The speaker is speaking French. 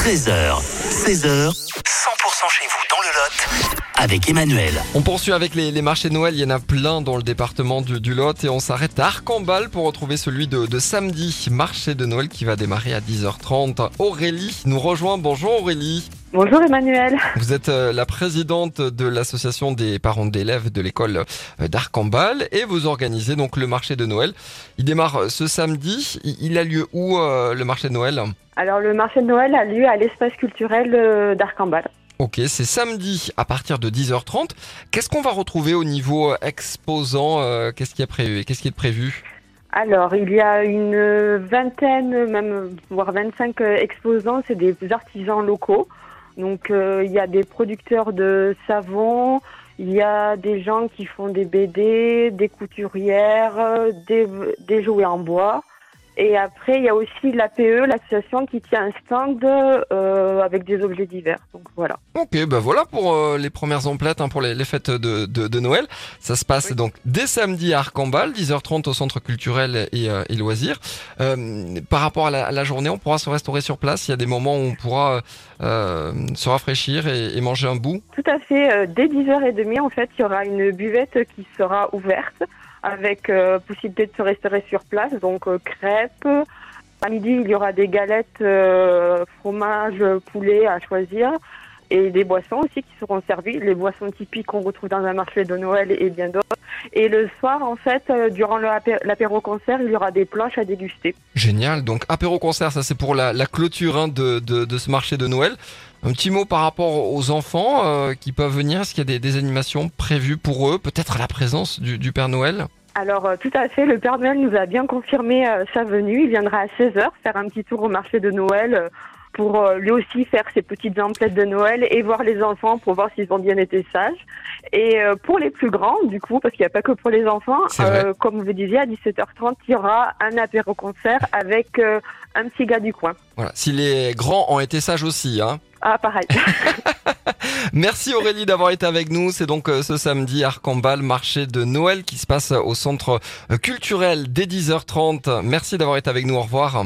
13h, 16h, 100% chez vous dans le Lot avec Emmanuel. On poursuit avec les, marchés de Noël. Il y en a plein dans le département du, Lot et on s'arrête à Arcambal pour retrouver celui de samedi. Marché de Noël qui va démarrer à 10h30. Aurélie nous rejoint. Bonjour Aurélie. Bonjour Emmanuel. Vous êtes euh, la présidente de l'association des parents d'élèves de l'école euh, d'Arcambal et vous organisez donc le marché de Noël. Il démarre euh, ce samedi. Il a lieu où euh, le marché de Noël? Alors le marché de Noël a lieu à l'espace culturel d'Arcambal. Ok, c'est samedi à partir de 10h30. Qu'est-ce qu'on va retrouver au niveau exposant Qu'est-ce qui est prévu Qu'est-ce qui est prévu? Alors il y a une vingtaine, même voire 25 euh, exposants, c'est des artisans locaux. Donc euh, il y a des producteurs de savon, il y a des gens qui font des BD, des couturières, euh, des, des jouets en bois. Et après, il y a aussi l'APE, l'association qui tient un stand euh, avec des objets divers. Donc voilà. Ok, ben voilà pour euh, les premières emplettes hein, pour les, les fêtes de, de, de Noël. Ça se passe Oui. donc dès samedi à Arcambal, 10h30 au centre culturel et, euh, et loisirs. Euh, par rapport à la, à la journée, on pourra se restaurer sur place. Il y a des moments où on pourra euh, se rafraîchir et, et manger un bout. Tout à fait. Dès 10h30, en fait, il y aura une buvette qui sera ouverte avec possibilité de se restaurer sur place. Donc, euh, crêpes. À midi, il y aura des galettes, euh, fromage, poulet à choisir. Et des boissons aussi qui seront servies, les boissons typiques qu'on retrouve dans un marché de Noël et bien d'autres. Et le soir, en fait, euh, durant l'apéro-concert, il y aura des planches à déguster. Génial. Donc apéro concert, ça c'est pour la, clôture hein, de, ce marché de Noël. Un petit mot par rapport aux enfants euh, qui peuvent venir. Est-ce qu'il y a des, animations prévues pour eux Peut-être la présence du Père Noël? Alors, euh, tout à fait, le Père Noël nous a bien confirmé euh, sa venue. Il viendra à 16h faire un petit tour au marché de Noël euh, pour lui aussi faire ses petites emplettes de Noël et voir les enfants pour voir s'ils ont bien été sages. Et pour les plus grands, du coup, parce qu'il n'y a pas que pour les enfants, comme vous disiez, à 17h30, il y aura un apéro-concert avec un petit gars du coin. Voilà. Si les grands ont été sages aussi. Hein. Ah, pareil. Merci Aurélie d'avoir été avec nous. C'est donc euh, ce samedi Arcambal, marché de Noël qui se passe au centre euh, culturel dès 10h30. Merci d'avoir été avec nous. Au revoir.